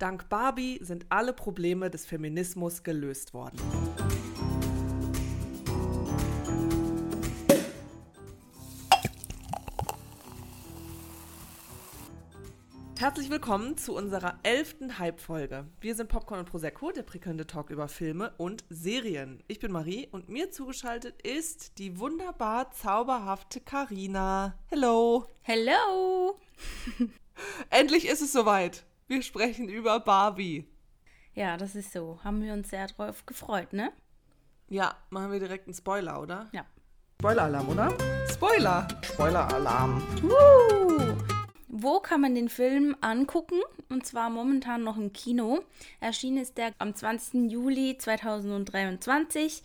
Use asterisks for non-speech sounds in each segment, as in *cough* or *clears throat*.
Dank Barbie sind alle Probleme des Feminismus gelöst worden. Herzlich willkommen zu unserer elften Hype-Folge. Wir sind Popcorn und Prosecco, der prickelnde Talk über Filme und Serien. Ich bin Marie und mir zugeschaltet ist die wunderbar zauberhafte Karina. Hello. Hello. Endlich ist es soweit. Wir sprechen über Barbie. Ja, das ist so. Haben wir uns sehr drauf gefreut, ne? Ja, machen wir direkt einen Spoiler, oder? Ja. Spoiler-Alarm, oder? Spoiler. Spoiler-Alarm. Uh. Wo kann man den Film angucken? Und zwar momentan noch im Kino. Erschienen ist der am 20. Juli 2023.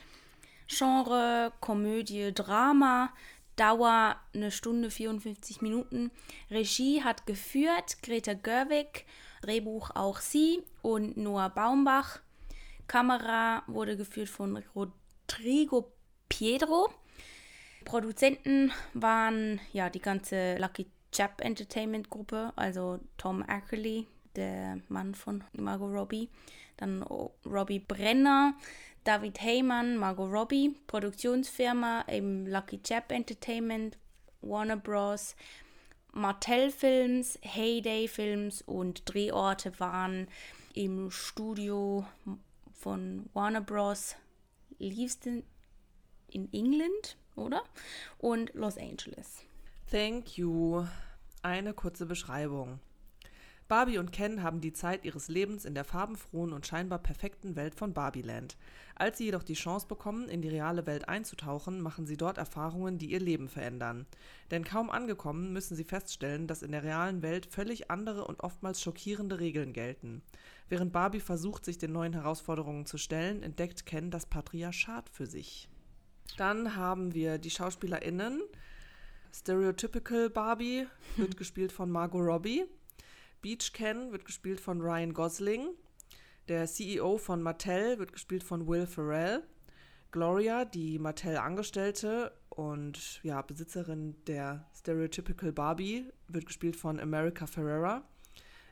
Genre Komödie, Drama. Dauer eine Stunde 54 Minuten. Regie hat geführt Greta Gerwig. Drehbuch auch sie und Noah Baumbach. Kamera wurde geführt von Rodrigo Piedro. Produzenten waren ja die ganze Lucky Chap Entertainment Gruppe, also Tom Ackerley, der Mann von Margot Robbie, dann Robbie Brenner, David Heyman, Margot Robbie, Produktionsfirma eben Lucky Chap Entertainment, Warner Bros., Martell Films, Heyday Films und Drehorte waren im Studio von Warner Bros. Leavesden in England, oder? Und Los Angeles. Thank you. Eine kurze Beschreibung. Barbie und Ken haben die Zeit ihres Lebens in der farbenfrohen und scheinbar perfekten Welt von Barbieland. Als sie jedoch die Chance bekommen, in die reale Welt einzutauchen, machen sie dort Erfahrungen, die ihr Leben verändern. Denn kaum angekommen, müssen sie feststellen, dass in der realen Welt völlig andere und oftmals schockierende Regeln gelten. Während Barbie versucht, sich den neuen Herausforderungen zu stellen, entdeckt Ken das Patriarchat für sich. Dann haben wir die SchauspielerInnen, Stereotypical Barbie *laughs* wird gespielt von Margot Robbie. Beach Ken wird gespielt von Ryan Gosling. Der CEO von Mattel wird gespielt von Will Ferrell. Gloria, die Mattel-Angestellte und ja, Besitzerin der Stereotypical Barbie, wird gespielt von America Ferrera.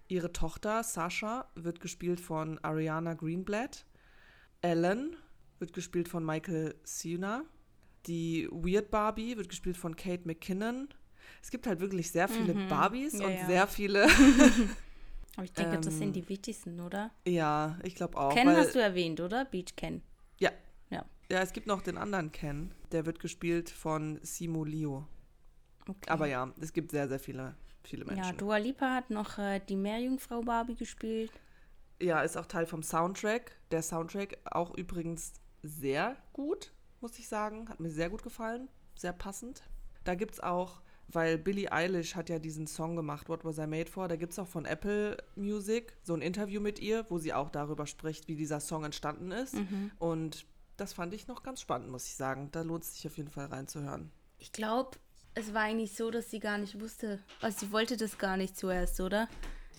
Ihre Tochter Sasha wird gespielt von Ariana Greenblatt. Ellen wird gespielt von Michael Cena. Die Weird Barbie wird gespielt von Kate McKinnon. Es gibt halt wirklich sehr viele mhm. Barbies ja, und ja. sehr viele. *laughs* Aber ich *laughs* denke, ähm, das sind die wichtigsten, oder? Ja, ich glaube auch. Ken hast du erwähnt, oder? Beach Ken. Ja. Ja. Ja, es gibt noch den anderen Ken. Der wird gespielt von Simo Leo. Okay. Aber ja, es gibt sehr, sehr viele, viele Menschen. Ja, Dua Lipa hat noch äh, die Meerjungfrau Barbie gespielt. Ja, ist auch Teil vom Soundtrack. Der Soundtrack auch übrigens sehr gut muss ich sagen. Hat mir sehr gut gefallen. Sehr passend. Da gibt es auch, weil Billie Eilish hat ja diesen Song gemacht, What Was I Made For, da gibt es auch von Apple Music so ein Interview mit ihr, wo sie auch darüber spricht, wie dieser Song entstanden ist. Mhm. Und das fand ich noch ganz spannend, muss ich sagen. Da lohnt es sich auf jeden Fall reinzuhören. Ich glaube, es war eigentlich so, dass sie gar nicht wusste, also sie wollte das gar nicht zuerst, oder?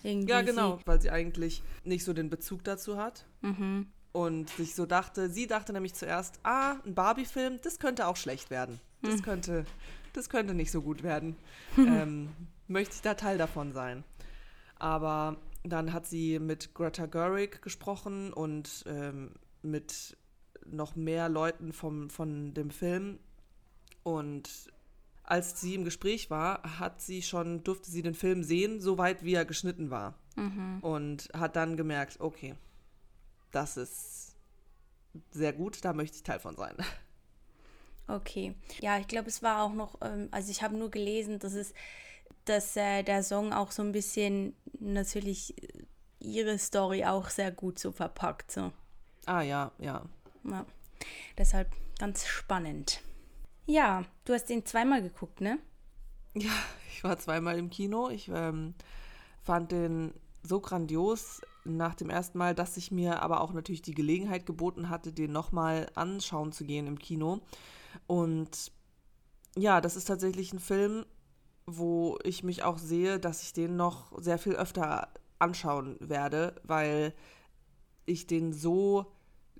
Irgendwie ja, genau, weil sie eigentlich nicht so den Bezug dazu hat. Mhm und sich so dachte, sie dachte nämlich zuerst, ah, ein Barbie-Film, das könnte auch schlecht werden. Das hm. könnte, das könnte nicht so gut werden. *laughs* ähm, möchte ich da Teil davon sein. Aber dann hat sie mit Greta Gerwig gesprochen und ähm, mit noch mehr Leuten vom, von dem Film. Und als sie im Gespräch war, hat sie schon, durfte sie den Film sehen, so weit wie er geschnitten war. Mhm. Und hat dann gemerkt, okay, das ist sehr gut, da möchte ich Teil von sein. Okay. Ja, ich glaube, es war auch noch, ähm, also ich habe nur gelesen, dass es, dass äh, der Song auch so ein bisschen natürlich ihre Story auch sehr gut so verpackt. So. Ah ja, ja. ja. Deshalb ganz spannend. Ja, du hast den zweimal geguckt, ne? Ja, ich war zweimal im Kino. Ich ähm, fand den so grandios nach dem ersten Mal, dass ich mir aber auch natürlich die Gelegenheit geboten hatte, den nochmal anschauen zu gehen im Kino. Und ja, das ist tatsächlich ein Film, wo ich mich auch sehe, dass ich den noch sehr viel öfter anschauen werde, weil ich den so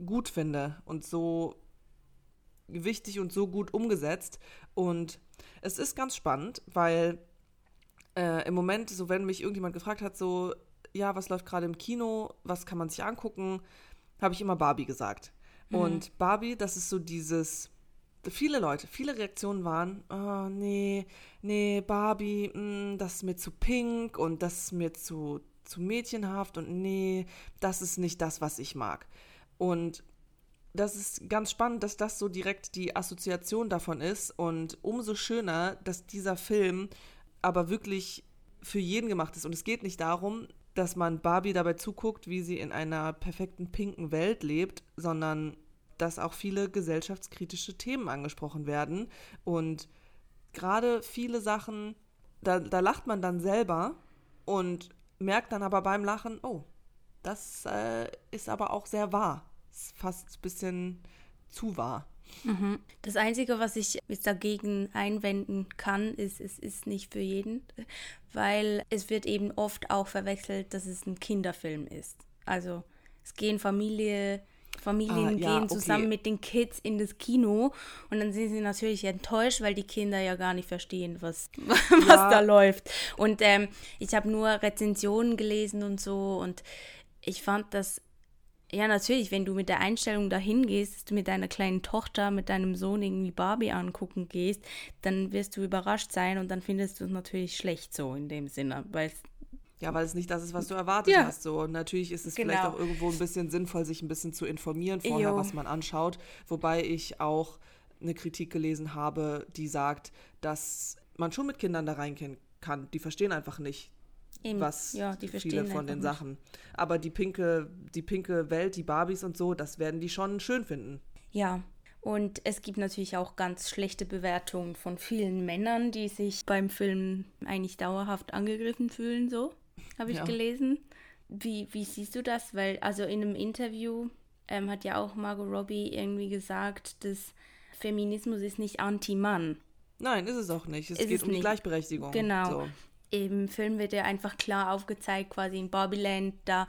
gut finde und so wichtig und so gut umgesetzt. Und es ist ganz spannend, weil äh, im Moment, so wenn mich irgendjemand gefragt hat, so ja, was läuft gerade im Kino, was kann man sich angucken, habe ich immer Barbie gesagt. Mhm. Und Barbie, das ist so dieses, viele Leute, viele Reaktionen waren, oh, nee, nee, Barbie, mh, mm, das ist mir zu pink und das ist mir zu, zu mädchenhaft und nee, das ist nicht das, was ich mag. Und das ist ganz spannend, dass das so direkt die Assoziation davon ist und umso schöner, dass dieser Film aber wirklich für jeden gemacht ist. Und es geht nicht darum, dass man Barbie dabei zuguckt, wie sie in einer perfekten pinken Welt lebt, sondern dass auch viele gesellschaftskritische Themen angesprochen werden. Und gerade viele Sachen, da, da lacht man dann selber und merkt dann aber beim Lachen, oh, das äh, ist aber auch sehr wahr. Ist fast ein bisschen zu wahr. Mhm. Das Einzige, was ich jetzt dagegen einwenden kann, ist, es ist nicht für jeden, weil es wird eben oft auch verwechselt, dass es ein Kinderfilm ist. Also es gehen Familie, Familien ah, ja, gehen zusammen okay. mit den Kids in das Kino und dann sind sie natürlich enttäuscht, weil die Kinder ja gar nicht verstehen, was, *laughs* was ja. da läuft. Und ähm, ich habe nur Rezensionen gelesen und so und ich fand das ja, natürlich, wenn du mit der Einstellung dahin gehst, dass du mit deiner kleinen Tochter, mit deinem Sohn irgendwie Barbie angucken gehst, dann wirst du überrascht sein und dann findest du es natürlich schlecht so in dem Sinne, weil ja, weil es nicht das ist, was du erwartet ja. hast. So. Und natürlich ist es genau. vielleicht auch irgendwo ein bisschen sinnvoll, sich ein bisschen zu informieren vorher, jo. was man anschaut. Wobei ich auch eine Kritik gelesen habe, die sagt, dass man schon mit Kindern da reingehen kann. Die verstehen einfach nicht, Eben. was ja, viele von den Sachen. Aber die pinke, die pinke Welt, die Barbies und so, das werden die schon schön finden. Ja. Und es gibt natürlich auch ganz schlechte Bewertungen von vielen Männern, die sich beim Film eigentlich dauerhaft angegriffen fühlen, so habe ich ja. gelesen. Wie, wie siehst du das? Weil, also in einem Interview ähm, hat ja auch Margot Robbie irgendwie gesagt, dass Feminismus ist nicht anti-Mann. Nein, ist es auch nicht. Es ist geht um nicht. Gleichberechtigung. Genau. So im Film wird ja einfach klar aufgezeigt, quasi in Barbieland, da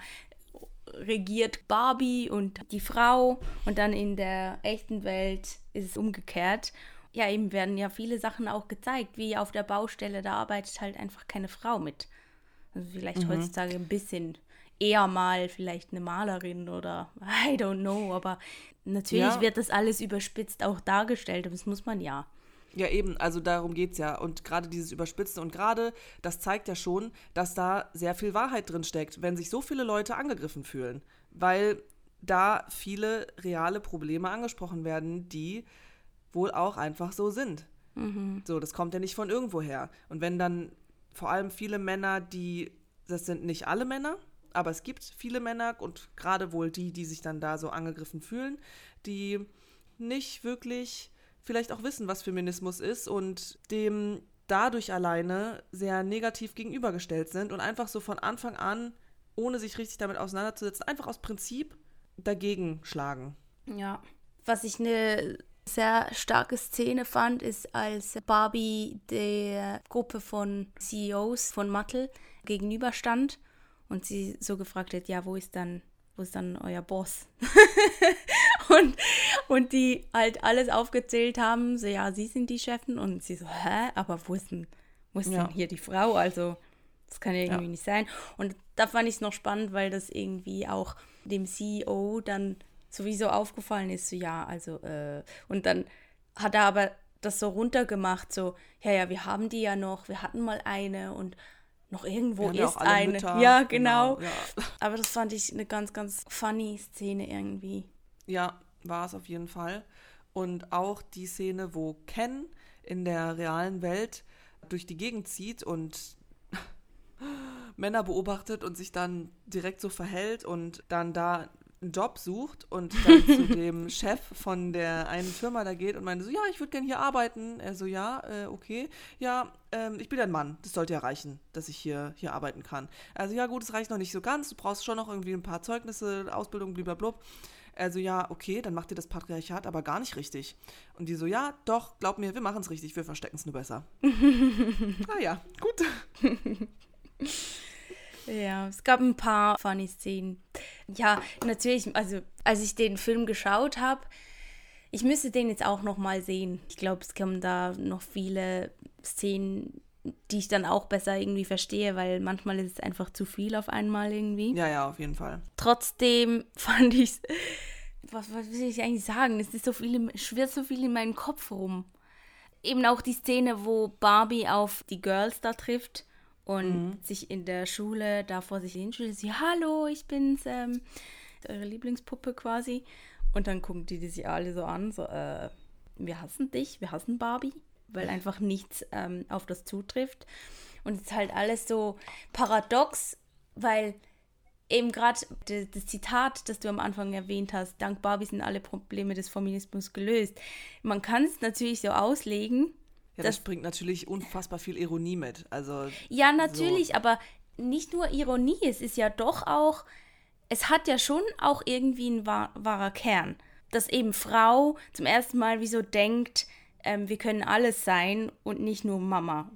regiert Barbie und die Frau und dann in der echten Welt ist es umgekehrt. Ja, eben werden ja viele Sachen auch gezeigt, wie auf der Baustelle, da arbeitet halt einfach keine Frau mit. Also vielleicht mhm. heutzutage ein bisschen eher mal vielleicht eine Malerin oder I don't know, aber natürlich ja. wird das alles überspitzt auch dargestellt, aber das muss man ja. Ja, eben, also darum geht es ja. Und gerade dieses Überspitzen und gerade, das zeigt ja schon, dass da sehr viel Wahrheit drin steckt, wenn sich so viele Leute angegriffen fühlen. Weil da viele reale Probleme angesprochen werden, die wohl auch einfach so sind. Mhm. So, das kommt ja nicht von irgendwoher. Und wenn dann vor allem viele Männer, die, das sind nicht alle Männer, aber es gibt viele Männer und gerade wohl die, die sich dann da so angegriffen fühlen, die nicht wirklich vielleicht auch wissen, was Feminismus ist und dem dadurch alleine sehr negativ gegenübergestellt sind und einfach so von Anfang an, ohne sich richtig damit auseinanderzusetzen, einfach aus Prinzip dagegen schlagen. Ja. Was ich eine sehr starke Szene fand, ist, als Barbie der Gruppe von CEOs von Mattel gegenüberstand und sie so gefragt hat, ja, wo ist dann wo ist dann euer Boss? *laughs* und, und die halt alles aufgezählt haben, so ja, sie sind die Chefin und sie so, hä, aber wo ist denn, wo ist ja. denn hier die Frau? Also, das kann ja irgendwie ja. nicht sein. Und da fand ich es noch spannend, weil das irgendwie auch dem CEO dann sowieso aufgefallen ist, so ja, also, äh, und dann hat er aber das so runtergemacht, so, ja, ja, wir haben die ja noch, wir hatten mal eine und noch irgendwo ist ja eine. Mütter. Ja, genau. genau ja. *laughs* Aber das fand ich eine ganz, ganz funny Szene irgendwie. Ja, war es auf jeden Fall. Und auch die Szene, wo Ken in der realen Welt durch die Gegend zieht und *laughs* Männer beobachtet und sich dann direkt so verhält und dann da einen Job sucht und dann zu *laughs* dem Chef von der einen Firma da geht und meinte so, ja, ich würde gerne hier arbeiten. Er so, ja, äh, okay. Ja, ähm, ich bin ein Mann. Das sollte ja reichen, dass ich hier, hier arbeiten kann. Also ja, gut, es reicht noch nicht so ganz. Du brauchst schon noch irgendwie ein paar Zeugnisse, Ausbildung, blablabla. Also ja, okay, dann macht ihr das Patriarchat aber gar nicht richtig. Und die so, ja, doch, glaub mir, wir machen es richtig, wir verstecken es nur besser. *laughs* ah ja, gut. *laughs* Ja, es gab ein paar funny Szenen. Ja, natürlich, also als ich den Film geschaut habe, ich müsste den jetzt auch noch mal sehen. Ich glaube, es kommen da noch viele Szenen die ich dann auch besser irgendwie verstehe, weil manchmal ist es einfach zu viel auf einmal irgendwie. Ja, ja, auf jeden Fall. Trotzdem *laughs* fand ich es. Was, was will ich eigentlich sagen? Es ist so viel, im- schwirrt so viel in meinem Kopf rum. Eben auch die Szene, wo Barbie auf die Girls da trifft und sich in der Schule da vor sich hinstellt. Sie, hallo, ich bin's, ähm, eure Lieblingspuppe quasi. Und dann gucken die, die sich alle so an, so, äh, wir hassen dich, wir hassen Barbie, weil einfach nichts ähm, auf das zutrifft. Und es ist halt alles so paradox, weil eben gerade das Zitat, das du am Anfang erwähnt hast, dank Barbie sind alle Probleme des Feminismus gelöst. Man kann es natürlich so auslegen. Ja, das, bringt natürlich unfassbar viel Ironie mit. Also, Ja, natürlich, aber nicht nur Ironie, es ist ja doch auch, es hat ja schon auch irgendwie ein wahr, wahrer Kern, dass eben Frau zum ersten Mal wie so denkt, ähm, wir können alles sein und nicht nur Mama.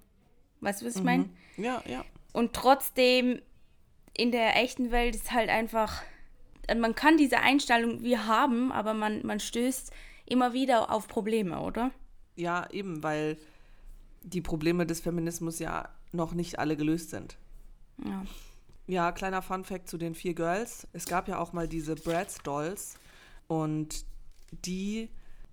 Weißt du, was ich meine? ja, ja. Und trotzdem in der echten Welt ist halt einfach, man kann diese Einstellung wie haben, aber man, man stößt immer wieder auf Probleme, oder? Ja, eben, weil die Probleme des Feminismus ja noch nicht alle gelöst sind. Ja. Ja, kleiner Fun-Fact zu den vier Girls. Es gab ja auch mal diese Bratz Dolls und die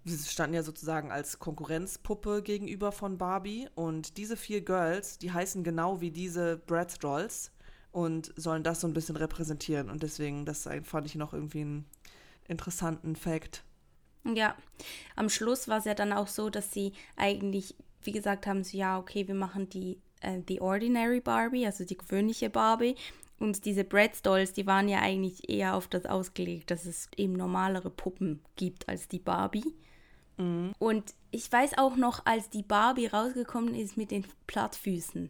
standen ja sozusagen als Konkurrenzpuppe gegenüber von Barbie und diese vier Girls, die heißen genau wie diese Bratz Dolls und sollen das so ein bisschen repräsentieren und deswegen, das fand ich noch irgendwie einen interessanten Fact. Ja, am Schluss war es ja dann auch so, dass sie eigentlich, wie gesagt haben, so ja, okay, wir machen die äh, The Ordinary Barbie, also die gewöhnliche Barbie. Und diese Bratz Dolls, die waren ja eigentlich eher auf das ausgelegt, dass es eben normalere Puppen gibt als die Barbie. Und ich weiß auch noch, als die Barbie rausgekommen ist mit den Plattfüßen.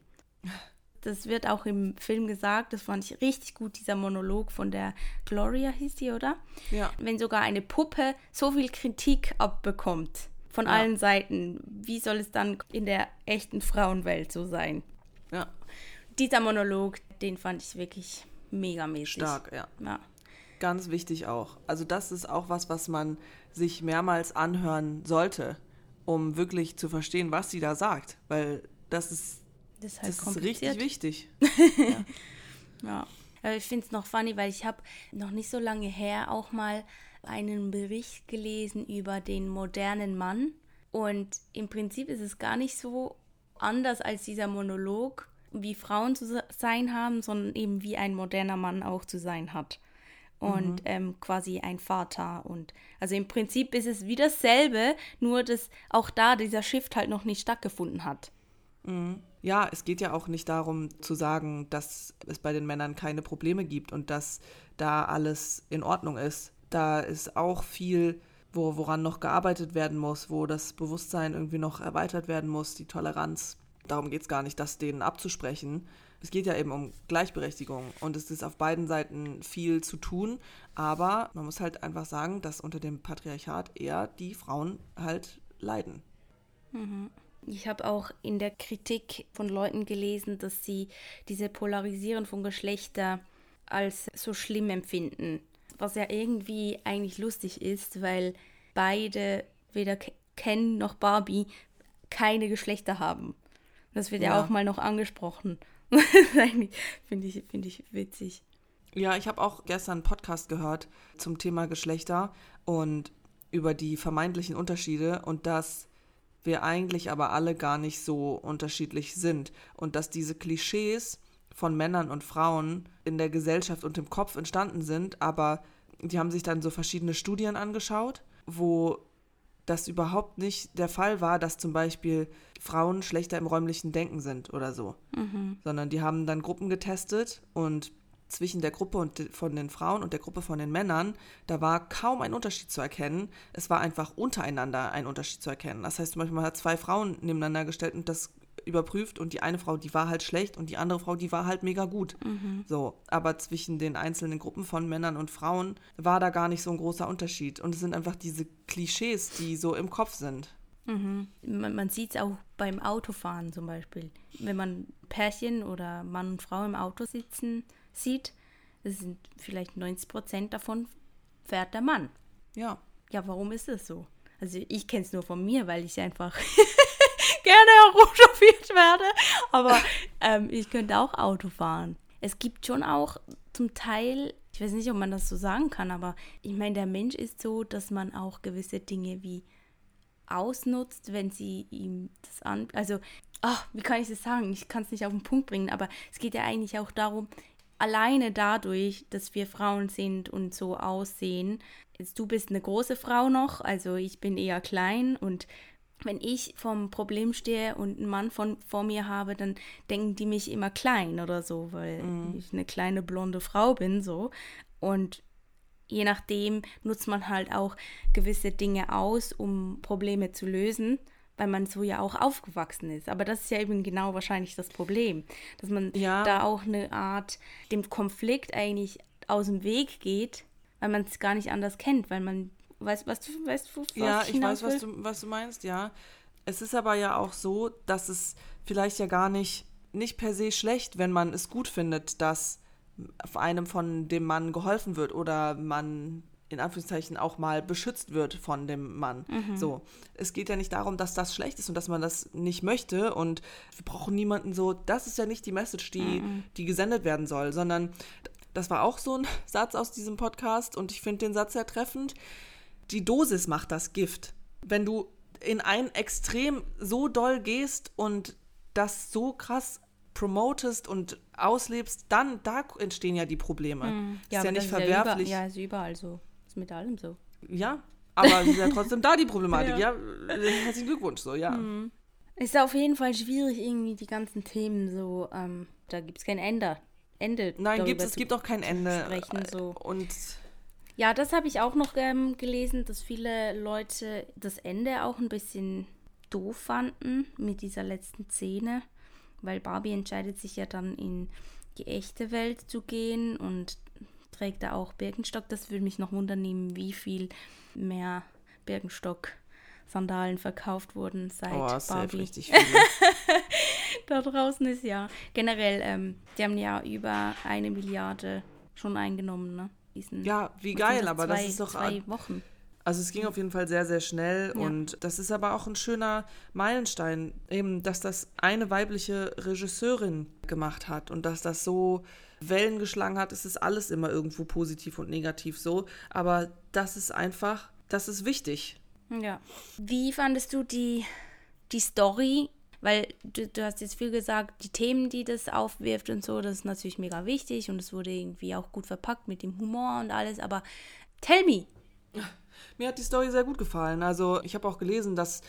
Das wird auch im Film gesagt, das fand ich richtig gut, dieser Monolog von der Gloria hieß sie, oder? Ja. wenn sogar eine Puppe so viel Kritik abbekommt von Ja. allen Seiten, wie soll es dann in der echten Frauenwelt so sein? Ja, Dieser Monolog, den fand ich wirklich megamäßig. stark, ja. Ja. Ganz wichtig auch. Also das ist auch was, was man sich mehrmals anhören sollte, um wirklich zu verstehen, was sie da sagt. Weil das ist, Das ist halt das ist richtig wichtig. *laughs* Ja. Aber ich finde es noch funny, weil ich habe noch nicht so lange her auch mal einen Bericht gelesen über den modernen Mann. Und im Prinzip ist es gar nicht so anders als dieser Monolog, wie Frauen zu se- sein haben, sondern eben wie ein moderner Mann auch zu sein hat. Und ähm, quasi ein Vater. Und also im Prinzip ist es wie dasselbe, nur dass auch da dieser Shift halt noch nicht stattgefunden hat. Ja, es geht ja auch nicht darum zu sagen, dass es bei den Männern keine Probleme gibt und dass da alles in Ordnung ist. Da ist auch viel, wo, woran noch gearbeitet werden muss, wo das Bewusstsein irgendwie noch erweitert werden muss, die Toleranz. Darum geht es gar nicht, das denen abzusprechen. Es geht ja eben um Gleichberechtigung und es ist auf beiden Seiten viel zu tun, aber man muss halt einfach sagen, dass unter dem Patriarchat eher die Frauen halt leiden. Ich habe auch in der Kritik von Leuten gelesen, dass sie diese Polarisierung von Geschlechter als so schlimm empfinden. Was ja irgendwie eigentlich lustig ist, weil beide, weder Ke- Ken noch Barbie, keine Geschlechter haben. Das wird ja, Ja. auch mal noch angesprochen. *laughs* Eigentlich Finde ich, find ich witzig. Ja, ich habe auch gestern einen Podcast gehört zum Thema Geschlechter und über die vermeintlichen Unterschiede und dass wir eigentlich aber alle gar nicht so unterschiedlich sind und dass diese Klischees von Männern und Frauen in der Gesellschaft und im Kopf entstanden sind, aber die haben sich dann so verschiedene Studien angeschaut, wo das überhaupt nicht der Fall war, dass zum Beispiel Frauen schlechter im räumlichen Denken sind oder so. Sondern die haben dann Gruppen getestet und zwischen der Gruppe und von den Frauen und der Gruppe von den Männern, da war kaum ein Unterschied zu erkennen. Es war einfach untereinander ein Unterschied zu erkennen. Das heißt zum Beispiel, man hat zwei Frauen nebeneinander gestellt und das überprüft und die eine Frau, die war halt schlecht und die andere Frau, die war halt mega gut. So, aber zwischen den einzelnen Gruppen von Männern und Frauen war da gar nicht so ein großer Unterschied. Und es sind einfach diese Klischees, die so im Kopf sind. Man, man sieht es auch beim Autofahren zum Beispiel. Wenn man Pärchen oder Mann und Frau im Auto sitzen sieht, das sind vielleicht 90 Prozent davon fährt der Mann. Ja. Ja, warum ist das so? Also ich kenne es nur von mir, weil ich einfach gerne *laughs* herumchauffiert werde. Aber ähm, ich könnte auch Auto fahren. Es gibt schon auch zum Teil, ich weiß nicht, ob man das so sagen kann, aber ich meine, der Mensch ist so, dass man auch gewisse Dinge wie ausnutzt, wenn sie ihm das an. Also, oh, wie kann ich das sagen? Ich kann es nicht auf den Punkt bringen, aber es geht ja eigentlich auch darum, alleine dadurch, dass wir Frauen sind und so aussehen. Jetzt, du bist eine große Frau noch, also ich bin eher klein und wenn ich vom Problem stehe und einen Mann von, vor mir habe, dann denken die mich immer klein oder so, weil mm. ich eine kleine blonde Frau bin, so. Und je nachdem nutzt man halt auch gewisse Dinge aus, um Probleme zu lösen, weil man so ja auch aufgewachsen ist. Aber das ist ja eben genau wahrscheinlich das Problem, dass man ja. da auch eine Art dem Konflikt eigentlich aus dem Weg geht, weil man es gar nicht anders kennt, weil man Weißt, was du, weißt du, was Ja, ich weiß, was du, was du meinst, ja. Es ist aber ja auch so, dass es vielleicht ja gar nicht, nicht per se schlecht, wenn man es gut findet, dass einem von dem Mann geholfen wird oder man in Anführungszeichen auch mal beschützt wird von dem Mann. Mhm. So, es geht ja nicht darum, dass das schlecht ist und dass man das nicht möchte und wir brauchen niemanden so. Das ist ja nicht die Message, die mhm. die gesendet werden soll, sondern das war auch so ein *laughs* Satz aus diesem Podcast und ich finde den Satz sehr treffend die Dosis macht das Gift. Wenn du in ein Extrem so doll gehst und das so krass promotest und auslebst, dann da entstehen ja die Probleme. Hm. Ja, ist ja nicht verwerflich. Ja, über, ja, ist überall so. Ist mit allem so. Ja, aber es ist ja trotzdem da die Problematik. *laughs* ja. ja, herzlichen Glückwunsch, so, ja. Mhm. Ist auf jeden Fall schwierig, irgendwie die ganzen Themen so, ähm, da gibt es kein Ende. Ende. Nein, gibt's, es gibt auch kein Ende. Sprechen, so. Und ja, das habe ich auch noch ähm, gelesen, dass viele Leute das Ende auch ein bisschen doof fanden mit dieser letzten Szene, weil Barbie entscheidet sich ja dann in die echte Welt zu gehen und trägt da auch Birkenstock. Das würde mich noch wundern, wie viel mehr Birkenstock-Sandalen verkauft wurden seit oh, Barbie. Richtig viele. *laughs* da draußen ist ja generell, ähm, die haben ja über eine Milliarde schon eingenommen, ne? Diesen. Ja, wie geil, aber zwei, das ist doch. Zwei Wochen. Also es ging auf jeden Fall sehr, sehr schnell ja. und das ist aber auch ein schöner Meilenstein, eben, dass das eine weibliche Regisseurin gemacht hat und dass das so Wellen geschlagen hat. Es ist alles immer irgendwo positiv und negativ so, aber das ist einfach, das ist wichtig. Ja. Wie fandest du die, die Story weil du, du hast jetzt viel gesagt, die Themen, die das aufwirft und so, das ist natürlich mega wichtig und es wurde irgendwie auch gut verpackt mit dem Humor und alles, aber tell me. Mir hat die Story sehr gut gefallen. Also ich habe auch gelesen, dass,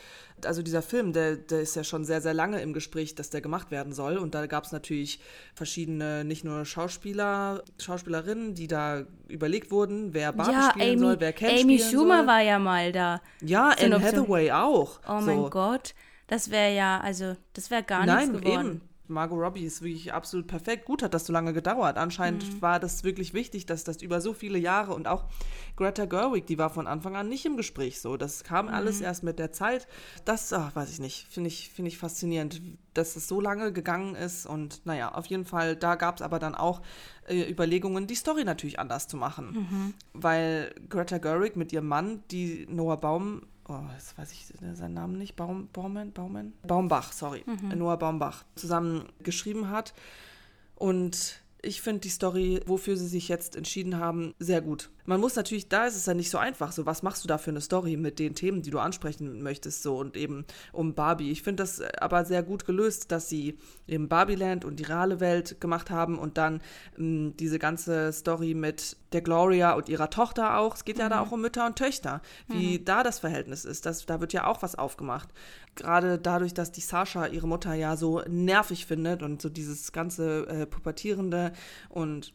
also dieser Film, der, der ist ja schon sehr, sehr lange im Gespräch, dass der gemacht werden soll. Und da gab es natürlich verschiedene, nicht nur Schauspieler, Schauspielerinnen, die da überlegt wurden, wer Barbie ja, spielen Amy, soll, wer Ken Amy spielen Schumer soll. war ja mal da. Ja, Anne Hathaway auch. Oh so. mein Gott. Das wäre ja, also, das wäre gar Nein, nichts geworden. Eben. Margot Robbie ist wirklich absolut perfekt. Gut hat das so lange gedauert. Anscheinend mhm. war das wirklich wichtig, dass das über so viele Jahre und auch Greta Gerwig, die war von Anfang an nicht im Gespräch so. Das kam mhm. alles erst mit der Zeit. Das, ach, weiß ich nicht, finde ich, find ich faszinierend, dass es so lange gegangen ist. Und naja, auf jeden Fall, da gab es aber dann auch äh, Überlegungen, die Story natürlich anders zu machen. Mhm. Weil Greta Gerwig mit ihrem Mann, die Noah Baum oh, jetzt weiß ich seinen Namen nicht, Baum, Baumann, Baumann? Baumbach, sorry, mhm. Noah Baumbach, zusammen geschrieben hat. Und ich finde die Story, wofür sie sich jetzt entschieden haben, sehr gut. Man muss natürlich, da ist es ja nicht so einfach. So, was machst du da für eine Story mit den Themen, die du ansprechen möchtest, so und eben um Barbie. Ich finde das aber sehr gut gelöst, dass sie eben Barbieland und die reale Welt gemacht haben und dann mh, ähm, diese ganze Story mit der Gloria und ihrer Tochter auch. Es geht mhm. ja da mhm. auch um Mütter und Töchter, wie mhm. da das Verhältnis ist. Das, da wird ja auch was aufgemacht. Gerade dadurch, dass die Sascha ihre Mutter ja so nervig findet und so dieses ganze äh, Pubertierende und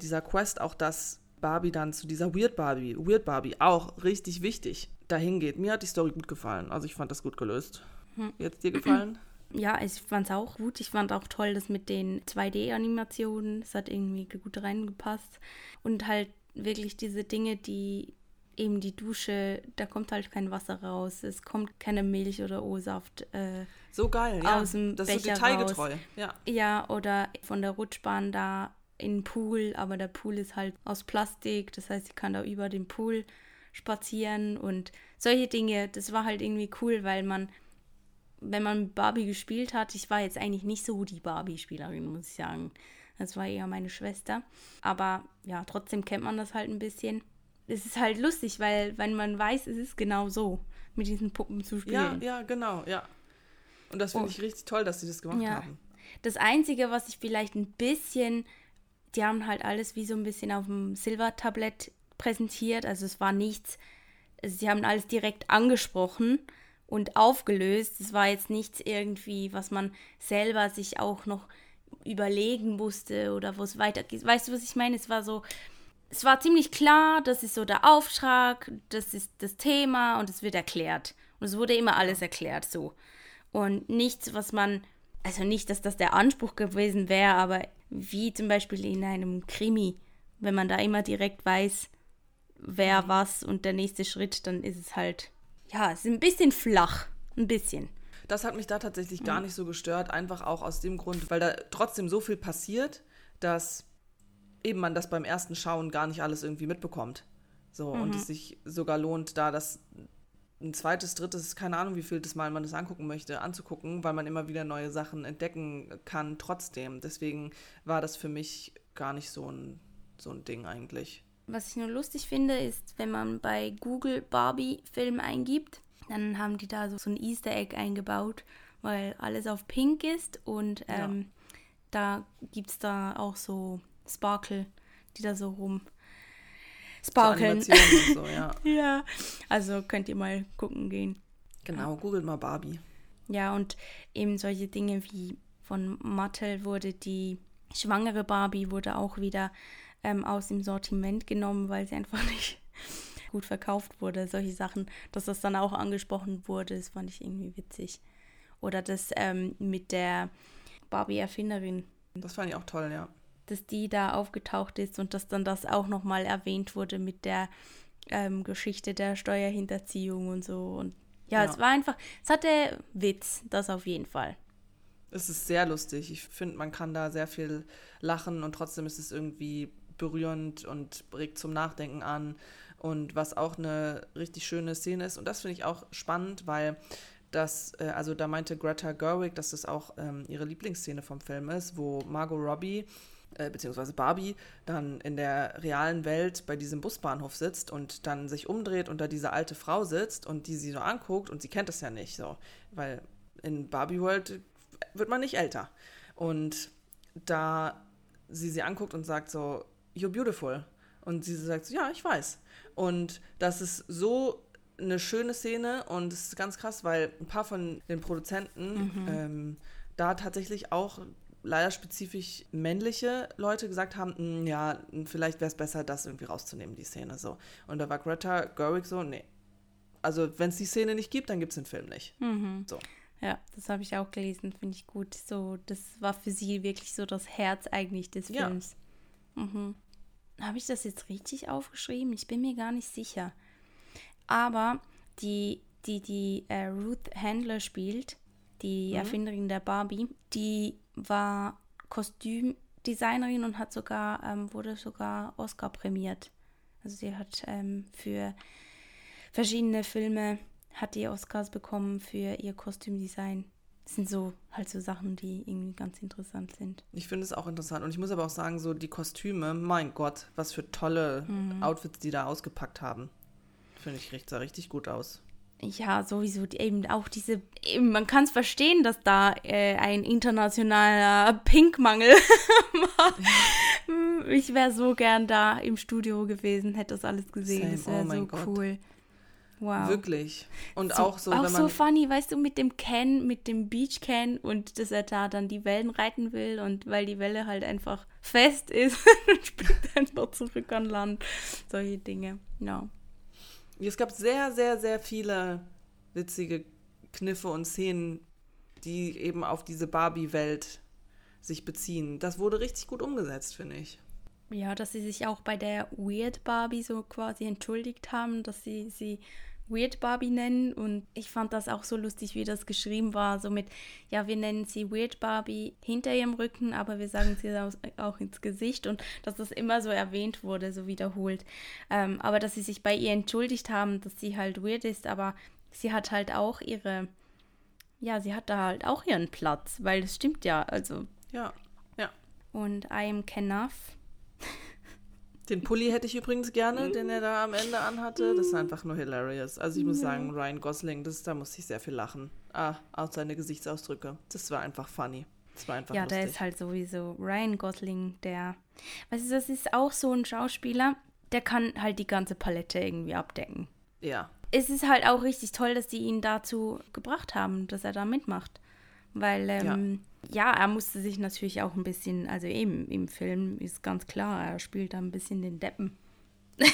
dieser Quest auch, dass Barbie dann zu dieser Weird Barbie, Weird Barbie, auch richtig wichtig dahin geht. Mir hat die Story gut gefallen. Also ich fand das gut gelöst. Hm. Jetzt dir gefallen? *clears throat* Ja, ich fand es auch gut. Ich fand auch toll, dass mit den 2D-Animationen, es hat irgendwie gut reingepasst. Und halt wirklich diese Dinge, die eben die Dusche, da kommt halt kein Wasser raus, es kommt keine Milch oder O-Saft. Äh, so geil, ja. Aus dem das Becher ist so detailgetreu. Raus. Ja. ja, oder von der Rutschbahn da in den Pool, aber der Pool ist halt aus Plastik, das heißt, ich kann da über den Pool spazieren und solche Dinge, das war halt irgendwie cool, weil man wenn man mit Barbie gespielt hat, ich war jetzt eigentlich nicht so die Barbie-Spielerin, muss ich sagen. Das war eher meine Schwester. Aber ja, trotzdem kennt man das halt ein bisschen. Es ist halt lustig, weil wenn man weiß, es ist genau so, mit diesen Puppen zu spielen. Ja, ja, genau, ja. Und das finde oh. ich richtig toll, dass sie das gemacht ja. haben. Das Einzige, was ich vielleicht ein bisschen, die haben halt alles wie so ein bisschen auf dem Silbertablett präsentiert. Also es war nichts, also sie haben alles direkt angesprochen und aufgelöst. Es war jetzt nichts irgendwie, was man selber sich auch noch überlegen musste oder wo es weitergeht. Weißt du, was ich meine? Es war so, es war ziemlich klar, das ist so der Auftrag, das ist das Thema und es wird erklärt. Und es wurde immer alles erklärt so. Und nichts, was man, also nicht, dass das der Anspruch gewesen wäre, aber wie zum Beispiel in einem Krimi, wenn man da immer direkt weiß, wer mhm. was und der nächste Schritt, dann ist es halt, ja, es ist ein bisschen flach. Ein bisschen. Das hat mich da tatsächlich gar nicht so gestört, einfach auch aus dem Grund, weil da trotzdem so viel passiert, dass eben man das beim ersten Schauen gar nicht alles irgendwie mitbekommt. So, mhm. und es sich sogar lohnt, da das ein zweites, drittes, keine Ahnung, wie viel das Mal man das angucken möchte, anzugucken, weil man immer wieder neue Sachen entdecken kann trotzdem. Deswegen war das für mich gar nicht so ein, so ein Ding eigentlich. Was ich nur lustig finde, ist, wenn man bei Google Barbie-Film eingibt, dann haben die da so, so ein Easter Egg eingebaut, weil alles auf Pink ist und ähm, ja. da gibt es da auch so Sparkle, die da so rum sparkeln. So ja. *laughs* ja, also könnt ihr mal gucken gehen. Genau, googelt mal Barbie. Ja, und eben solche Dinge wie von Mattel wurde die schwangere Barbie wurde auch wieder ähm, aus dem Sortiment genommen, weil sie einfach *laughs* nicht gut verkauft wurde. Solche Sachen, dass das dann auch angesprochen wurde, das fand ich irgendwie witzig. Oder das ähm, mit der Barbie-Erfinderin. Das fand ich auch toll, ja dass die da aufgetaucht ist und dass dann das auch nochmal erwähnt wurde mit der ähm, Geschichte der Steuerhinterziehung und so. Und ja, ja, es war einfach, es hatte Witz, das auf jeden Fall. Es ist sehr lustig. Ich finde, man kann da sehr viel lachen und trotzdem ist es irgendwie berührend und regt zum Nachdenken an. Und was auch eine richtig schöne Szene ist, und das finde ich auch spannend, weil das, äh, also da meinte Greta Gerwig, dass das auch ähm, ihre Lieblingsszene vom Film ist, wo Margot Robbie äh, beziehungsweise Barbie dann in der realen Welt bei diesem Busbahnhof sitzt und dann sich umdreht und da diese alte Frau sitzt und die sie so anguckt und sie kennt das ja nicht so, weil in Barbie World wird man nicht älter. Und da sie sie anguckt und sagt so, you're beautiful. Und sie sagt so, ja, ich weiß. Und das ist so eine schöne Szene und es ist ganz krass, weil ein paar von den Produzenten mhm. ähm, da tatsächlich auch leider spezifisch männliche Leute gesagt haben, hm, ja, vielleicht wäre es besser, das irgendwie rauszunehmen, die Szene so. Und da war Greta Gerwig so, nee. Also wenn es die Szene nicht gibt, dann gibt es den Film nicht. Mhm. So. Ja, das habe ich auch gelesen, finde ich gut. So, das war für sie wirklich so das Herz eigentlich des Films. Ja. Mhm. Habe ich das jetzt richtig aufgeschrieben? Ich bin mir gar nicht sicher. Aber die, die, die äh, Ruth Handler spielt, die mhm. Erfinderin der Barbie, die war Kostümdesignerin und hat sogar, ähm, wurde sogar Oscar prämiert. Also sie hat ähm, für verschiedene Filme hat die Oscars bekommen für ihr Kostümdesign. Das sind so halt so Sachen, die irgendwie ganz interessant sind. Ich finde es auch interessant. Und ich muss aber auch sagen, so die Kostüme, mein Gott, was für tolle mhm. Outfits die da ausgepackt haben. Finde ich, riecht sah richtig gut aus ja, sowieso eben auch diese, eben, man kann es verstehen, dass da äh, ein internationaler Pinkmangel *laughs* war. Ich wäre so gern da im Studio gewesen, hätte das alles gesehen. Same. Das wäre oh so Gott. cool. Wow. Wirklich. Und so, auch so, auch so funny, weißt du, mit dem Can, mit dem Beach Can und dass er da dann die Wellen reiten will und weil die Welle halt einfach fest ist *laughs* und springt einfach zurück an Land. Solche Dinge. Ja. No. Es gab sehr, sehr, sehr viele witzige Kniffe und Szenen, die eben auf diese Barbie-Welt sich beziehen. Das wurde richtig gut umgesetzt, finde ich. Ja, dass sie sich auch bei der Weird Barbie so quasi entschuldigt haben, dass sie sie Weird Barbie nennen und ich fand das auch so lustig, wie das geschrieben war, so mit, ja, wir nennen sie Weird Barbie hinter ihrem Rücken, aber wir sagen sie auch ins Gesicht und dass das immer so erwähnt wurde, so wiederholt. Ähm, aber dass sie sich bei ihr entschuldigt haben, dass sie halt weird ist, aber sie hat halt auch ihre, ja, sie hat da halt auch ihren Platz, weil es stimmt ja, also. Ja, ja. Und I am Kenaf. Den Pulli hätte ich übrigens gerne, den er da am Ende anhatte. Das ist einfach nur hilarious. Also ich muss sagen, Ryan Gosling, das, da musste ich sehr viel lachen. Ah, auch seine Gesichtsausdrücke. Das war einfach funny. Das war einfach Ja, lustig. der ist halt sowieso Ryan Gosling, der. Weißt du, das ist auch so ein Schauspieler, der kann halt die ganze Palette irgendwie abdecken. Ja, Es ist halt auch richtig toll, dass die ihn dazu gebracht haben, dass er da mitmacht. Weil, ähm, ja. er musste sich natürlich auch ein bisschen, also eben im Film ist ganz klar, er spielt da ein bisschen den Deppen. *laughs*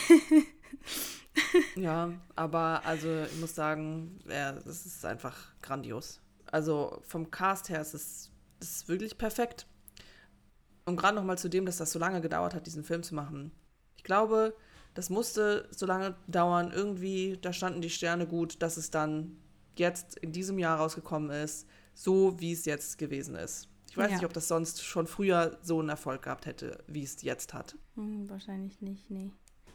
ja, aber also ich muss sagen, ja, das ist einfach grandios. Also vom Cast her ist es ist wirklich perfekt. Und gerade nochmal zu dem, dass das so lange gedauert hat, diesen Film zu machen. Ich glaube, das musste so lange dauern. Irgendwie, da standen die Sterne gut, dass es dann jetzt in diesem Jahr rausgekommen ist, so wie es jetzt gewesen ist. Ich weiß Ja. nicht, ob das sonst schon früher so einen Erfolg gehabt hätte, wie es jetzt hat. Hm, wahrscheinlich nicht, nee.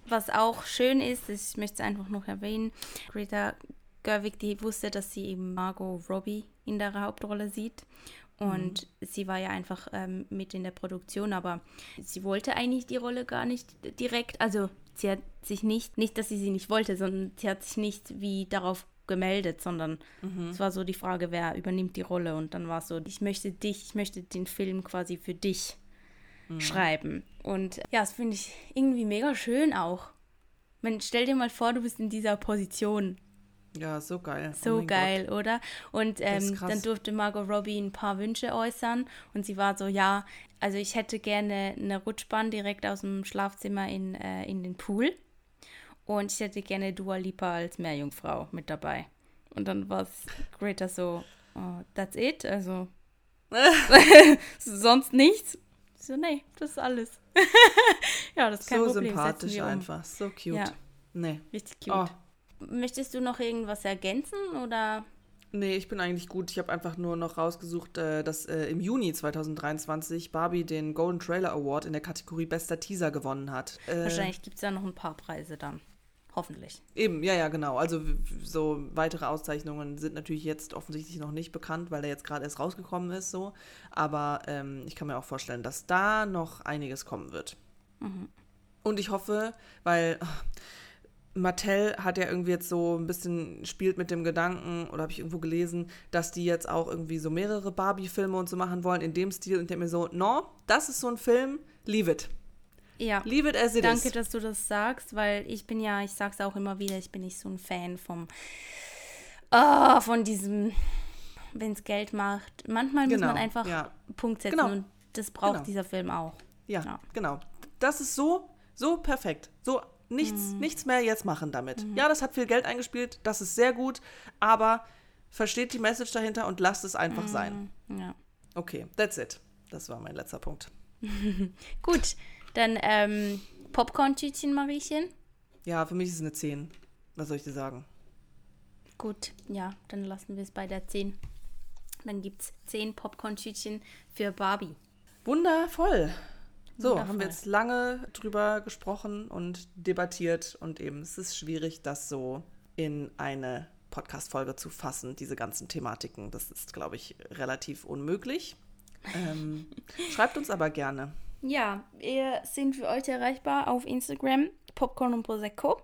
Was auch schön ist, ich möchte es einfach noch erwähnen, Greta Gerwig, die wusste, dass sie eben Margot Robbie in der Hauptrolle sieht. Und sie war ja einfach ähm, mit in der Produktion, aber sie wollte eigentlich die Rolle gar nicht direkt. Also sie hat sich nicht, nicht, dass sie sie nicht wollte, sondern sie hat sich nicht wie darauf gemeldet, sondern es war so die Frage, wer übernimmt die Rolle. Und dann war es so, ich möchte dich, ich möchte den Film quasi für dich schreiben. Und ja, das finde ich irgendwie mega schön auch. Man, stell dir mal vor, du bist in dieser Position. Ja, so geil. Oh So mein geil, oder? Und ähm, dann durfte Margot Robbie ein paar Wünsche äußern und sie war so, ja, also ich hätte gerne eine Rutschbahn direkt aus dem Schlafzimmer in, äh, in den Pool und ich hätte gerne Dua Lipa als Meerjungfrau mit dabei. Und dann war es Greta so, oh, that's it, also *laughs* sonst nichts. Ich So, nee, das ist alles. *laughs* ja, das ist kein so Problem. setzen sympathisch um. einfach. So cute. Ja. Nee. Richtig cute. Oh, Möchtest du noch irgendwas ergänzen oder? nee, ich bin eigentlich gut. Ich habe einfach nur noch rausgesucht, äh, dass äh, im Juni 2023 Barbie den Golden Trailer Award in der Kategorie Bester Teaser gewonnen hat. Äh, Wahrscheinlich gibt es da noch ein paar Preise dann. Hoffentlich. Eben, ja, ja, genau. Also so weitere Auszeichnungen sind natürlich jetzt offensichtlich noch nicht bekannt, weil er jetzt gerade erst rausgekommen ist, so. Aber ähm, ich kann mir auch vorstellen, dass da noch einiges kommen wird. Und ich hoffe, weil ach, Mattel hat ja irgendwie jetzt so ein bisschen spielt mit dem Gedanken, oder habe ich irgendwo gelesen, dass die jetzt auch irgendwie so mehrere Barbie-Filme und so machen wollen in dem Stil. Und denke mir so, no, das ist so ein Film, leave it. Ja. Leave it as it Danke, is. dass du das sagst, weil ich bin ja, ich sag's auch immer wieder, ich bin nicht so ein Fan vom, ah, von diesem, wenn's Geld macht. Manchmal muss Genau, man einfach ja. Punkt setzen Genau. und das braucht Genau. dieser Film auch. Ja, Ja. genau. Das ist so, so perfekt. So nichts, Mhm. nichts mehr jetzt machen damit. Ja, das hat viel Geld eingespielt, das ist sehr gut, aber versteht die Message dahinter und lasst es einfach Mhm. sein. Ja. Okay, that's it. Das war mein letzter Punkt. *laughs* Gut, dann ähm, Popcorn-Tütchen, Mariechen. Ja, für mich ist es eine 10. Was soll ich dir sagen? Gut, ja, dann lassen wir es bei der 10. Dann gibt's 10 Popcorn-Tütchen für Barbie. Wundervoll. So, haben Wundervoll. wir jetzt lange drüber gesprochen und debattiert und eben es ist schwierig, das so in eine Podcast-Folge zu fassen, diese ganzen Thematiken. Das ist, glaube ich, relativ unmöglich. Ähm, *laughs* schreibt uns aber gerne. Ja, wir sind für euch erreichbar auf Instagram, Popcorn und Prosecco.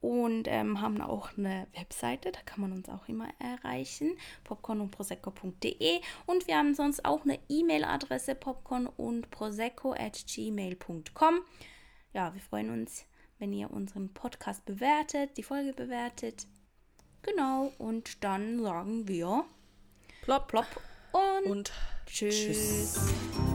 Und ähm, haben auch eine Webseite, da kann man uns auch immer erreichen, popcorn und prosecco.de. Und wir haben sonst auch eine E-Mail-Adresse, popcorn und prosecco at gmail.com. Ja, wir freuen uns, wenn ihr unseren Podcast bewertet, die Folge bewertet. Genau, und dann sagen wir Plopp, plopp und, und tschüss. tschüss.